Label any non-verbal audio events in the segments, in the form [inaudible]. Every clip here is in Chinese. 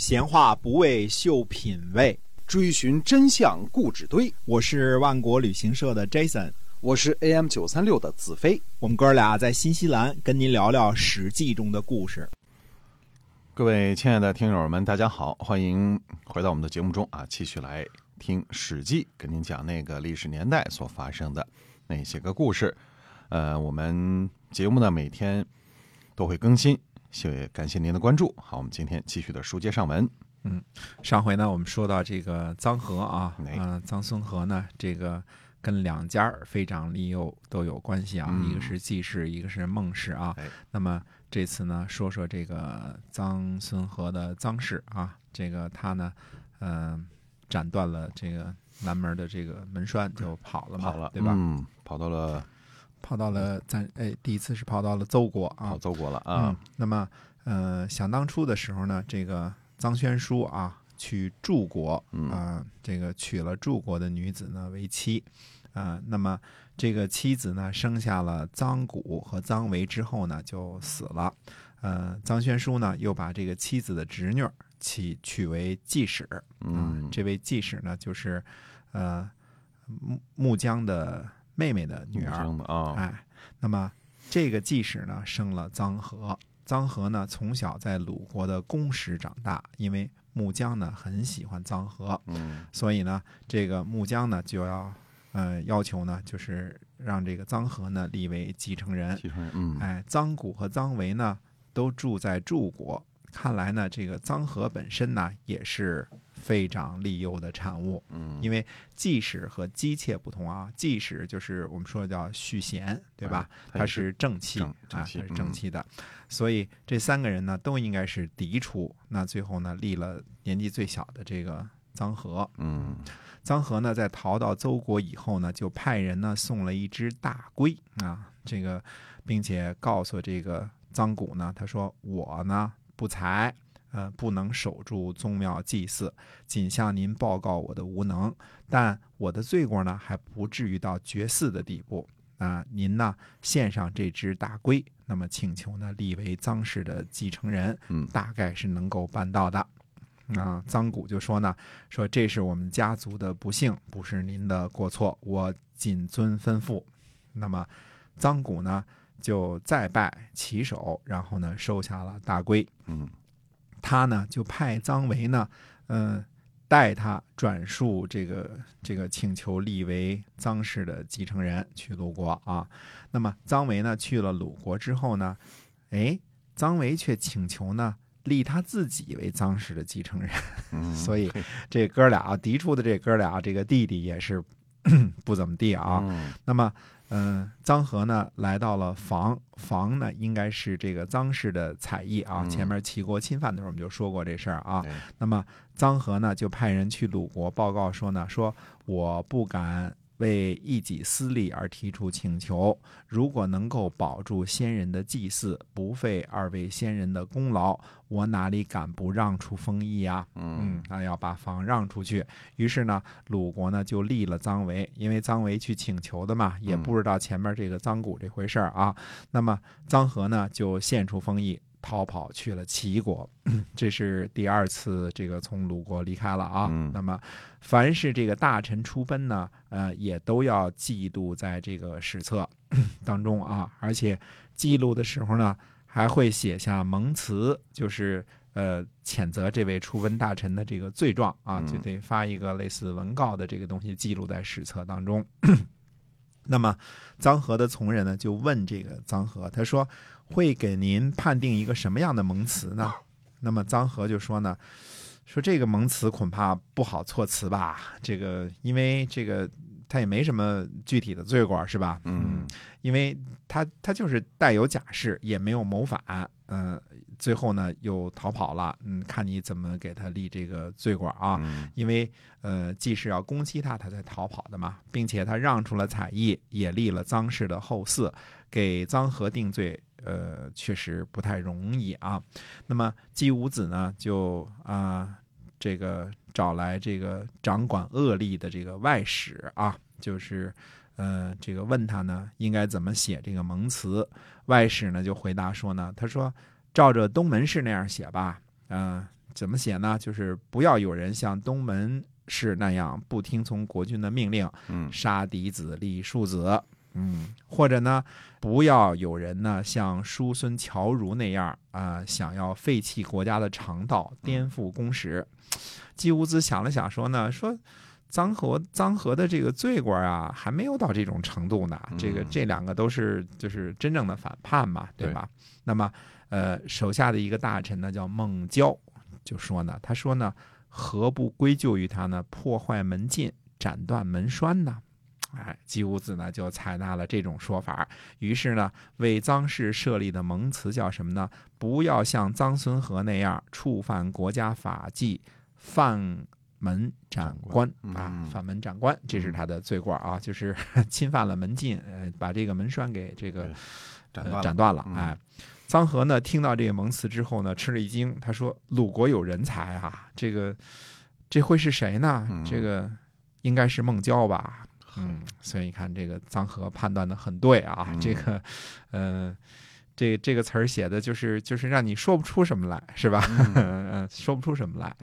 闲话不为秀品味，追寻真相固执堆。我是万国旅行社的 Jason，我是 AM 九三六的子飞。我们哥俩在新西兰跟您聊聊《史记》中的故事。各位亲爱的听友们，大家好，欢迎回到我们的节目中啊，继续来听《史记》，跟您讲那个历史年代所发生的那些个故事。呃，我们节目呢每天都会更新。谢感谢您的关注。好，我们今天继续的书接上文。嗯，上回呢，我们说到这个臧和啊，哪嗯、臧孙和呢，这个跟两家儿非常利诱都有关系啊，嗯一个是季氏，一个是孟氏啊。哎那么这次呢，说说这个臧孙和的臧氏啊，这个他呢，嗯、斩断了这个南门的这个门栓，就跑了嘛，跑了，对吧？嗯，跑到了跑到了咱，哎，第一次是跑到了邹国啊。跑，邹国了啊。嗯。，那么呃，想当初的时候呢，这个臧宣书啊，去柱国啊、嗯这个娶了柱国的女子呢为妻啊、那么这个妻子呢生下了臧谷和臧维之后呢就死了，呃，臧宣书呢又把这个妻子的侄女儿起取为继室啊、嗯，这位季使呢就是呃木木姜的妹妹的女儿，哎，那么这个季氏呢，生了臧和。臧和呢，从小在鲁国的宫室长大，因为穆姜呢很喜欢臧和，嗯。所以呢，这个穆姜呢就要呃要求呢，就是让这个臧和呢立为继承人。继承人，嗯，哎，臧谷和臧维呢都住在柱国，看来呢，这个臧和本身呢也是非常利诱的产物。嗯，因为季氏和姬妾不同啊，季氏就是我们说的叫续弦，对吧？它它是正气啊，气它是正嗯气的，所以这三个人呢都应该是嫡出。那最后呢立了年纪最小的这个臧和，嗯臧和呢在逃到邹国以后呢，就派人呢送了一只大龟啊，这个并且告诉这个臧谷呢，他说我呢不才。呃，不能守住宗庙祭祀，仅向您报告我的无能，但我的罪过呢还不至于到绝嗣的地步啊、您呢献上这只大龟，那么请求呢立为臧氏的继承人，嗯大概是能够办到的。啊，臧谷就说呢，说这是我们家族的不幸，不是您的过错，我谨遵吩咐。那么，臧谷呢就再拜起手，然后呢收下了大龟。嗯他呢就派臧维呢，嗯、带他转述这个这个请求立为臧氏的继承人去鲁国啊。那么臧维呢去了鲁国之后呢，哎，臧维却请求呢立他自己为臧氏的继承人。嗯，[laughs] 所以这哥俩嫡出的这哥俩，这个弟弟也是 [coughs] 不怎么地啊。嗯那么，嗯、臧和呢来到了房，房呢应该是这个臧氏的采邑啊。嗯前面齐国侵犯的时候我们就说过这事儿啊。哎那么臧和呢就派人去鲁国报告说呢，说我不敢。为一己私利而提出请求，如果能够保住先人的祭祀，不费二位先人的功劳，我哪里敢不让出封邑啊？嗯那，要把房让出去。于是呢，鲁国呢就立了臧维，因为臧维去请求的嘛，也嗯不知道前面这个臧谷这回事儿啊。那么臧和呢就献出封邑，逃跑去了齐国。[clears throat] 这是第二次这个从鲁国离开了啊。嗯那么凡是这个大臣出奔呢，呃，也都要记录在这个史册 [clears throat] 当中啊，而且记录的时候呢，还会写下盟辞，就是呃谴责这位出奔大臣的这个罪状啊，嗯就得发一个类似文告的这个东西记录在史册当中。那么臧和的从人呢，就问这个臧和，他说会给您判定一个什么样的蒙词呢？[coughs] 那么臧和就说呢，说这个蒙词恐怕不好措辞吧，这个因为这个他也没什么具体的罪过，是吧？嗯，因为他他就是带有假释，也没有谋反，嗯、最后呢又逃跑了，嗯，看你怎么给他立这个罪过啊。嗯因为呃，既是要攻击他，他才逃跑的嘛，并且他让出了采邑，也立了臧氏的后嗣，给臧和定罪，呃，确实不太容易啊。那么姬武子呢，就啊、这个找来这个掌管恶吏的这个外史啊，就是呃，这个问他呢应该怎么写这个蒙词。外史呢就回答说呢，他说照着东门氏那样写吧，嗯、怎么写呢？就是不要有人像东门氏那样不听从国君的命令，嗯杀嫡子立庶子。嗯，或者呢，不要有人呢像叔孙侨如那样啊、想要废弃国家的常道，颠覆公史。季武子想了想，说呢，说臧和臧和的这个罪过啊，还没有到这种程度呢。这个嗯这两个都是就是真正的反叛嘛，对对吧？那么呃，手下的一个大臣呢叫孟郊，就说呢，他说呢，何不归咎于他呢？破坏门禁，斩断门栓呢？哎，姬武子呢就采纳了这种说法，于是呢，为臧氏设立的盟词叫什么呢？不要像臧孙和那样触犯国家法纪，犯门长官嗯啊，反门长官，这是他的罪过啊，[laughs] 就是侵犯了门禁，呃，把这个门栓给这个斩呃断了斩断了。嗯哎，臧和呢听到这个蒙词之后呢，吃了一惊，他说：“鲁国有人才啊，这个这会是谁呢？嗯这个应该是孟郊吧？”嗯，所以你看这个臧和判断的很对啊，嗯这个，呃，这这个词儿写的就是就是让你说不出什么来，是吧？嗯，[laughs] 说不出什么来。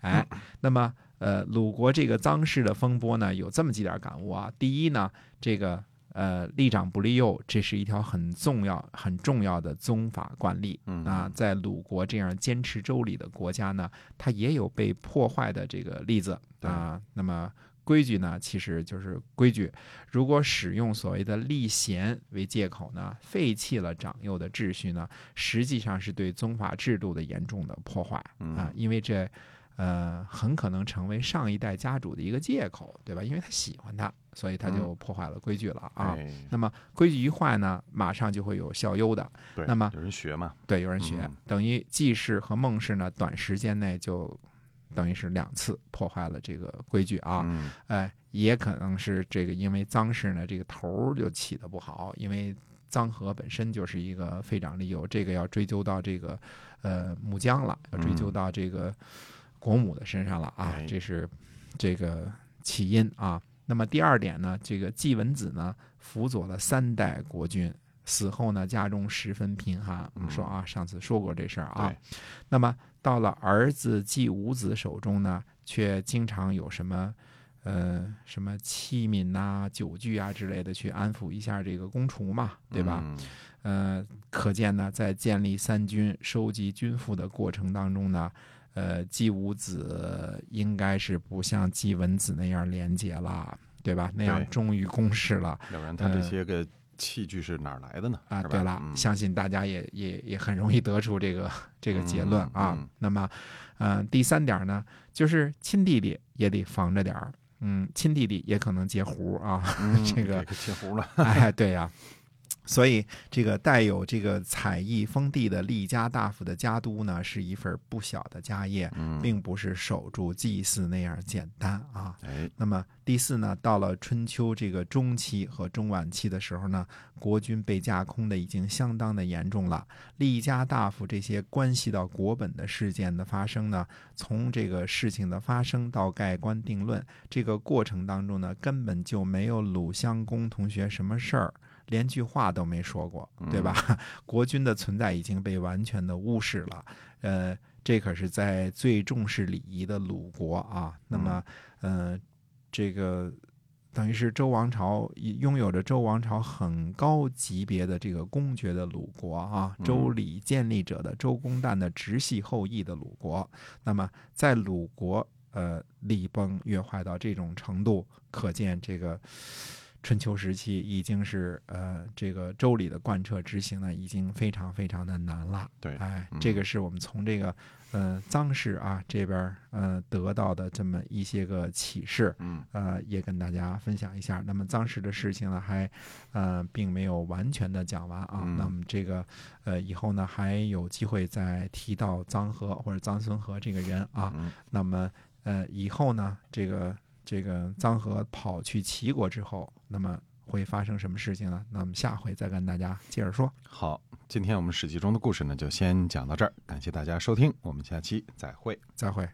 哎哎，那么呃，鲁国这个臧氏的风波呢，有这么几点感悟啊。第一呢，这个呃，立长不立幼，这是一条很重要、很重要的宗法惯例嗯啊。在鲁国这样坚持周礼的国家呢，它也有被破坏的这个例子啊。那么规矩呢，其实就是规矩。如果使用所谓的立贤为借口呢，废弃了长幼的秩序呢，实际上是对宗法制度的严重的破坏啊嗯，因为这。呃，很可能成为上一代家主的一个借口，对吧？因为他喜欢他，所以他就破坏了规矩了啊。哎那么规矩一坏呢，马上就会有效尤的。对，那么有人学嘛，对，有人学，嗯等于季氏和孟氏呢，短时间内就等于是两次破坏了这个规矩啊。嗯哎，也可能是这个因为臧氏呢，这个头儿就起的不好，因为臧和本身就是一个废长立幼，这个要追究到这个呃母姜了，要追究嗯到这个国母的身上了啊哎，这是这个起因啊。那么第二点呢，这个季文子呢辅佐了三代国君，死后呢家中十分贫寒。我们说啊，上次说过这事儿啊。那么到了儿子季武子手中呢，却经常有什么呃什么器皿呐、酒具啊之类的去安抚一下这个公厨嘛，对吧？嗯呃，可见呢，在建立三军、收集军赋的过程当中呢，呃，季武子应该是不像季文子那样廉洁了，对吧？那样对忠于公事了要不然他这呃些个器具是哪来的呢？啊。对了，嗯相信大家也也也很容易得出这个这个结论啊。嗯嗯那么，呃，第三点呢，就是亲弟弟也得防着点儿。嗯，亲弟弟也可能截胡啊，嗯 [laughs] 这个截胡了，哎，对呀、所以，这个带有这个采邑封地的利家大夫的家督呢，是一份不小的家业，嗯，并不是守住祭祀那样简单啊。哎，那么第四呢，到了春秋这个中期和中晚期的时候呢，国君被架空的已经相当的严重了。利家大夫这些关系到国本的事件的发生呢，从这个事情的发生到盖棺定论这个过程当中呢，根本就没有鲁襄公同学什么事儿。连句话都没说过，对吧？[laughs] 国君的存在已经被完全的忽视了。呃，这可是在最重视礼仪的鲁国啊。那么，呃，这个等于是周王朝拥有着周王朝很高级别的这个公爵的鲁国啊，嗯周礼建立者的周公旦的直系后裔的鲁国。那么，在鲁国，呃，礼崩乐坏到这种程度，可见这个。春秋时期已经是呃，这个周礼的贯彻执行呢，已经非常非常的难了。对，哎，嗯这个是我们从这个呃臧氏啊这边儿呃得到的这么一些个启示，嗯呃，也跟大家分享一下。那么臧氏的事情呢，还呃并没有完全的讲完啊。嗯那么这个呃以后呢还有机会再提到臧和或者臧孙和这个人啊。嗯那么呃以后呢这个这个臧和跑去齐国之后，那么会发生什么事情呢？那么下回再跟大家接着说。好，今天我们史记中的故事呢，就先讲到这儿，感谢大家收听，我们下期再会。再会。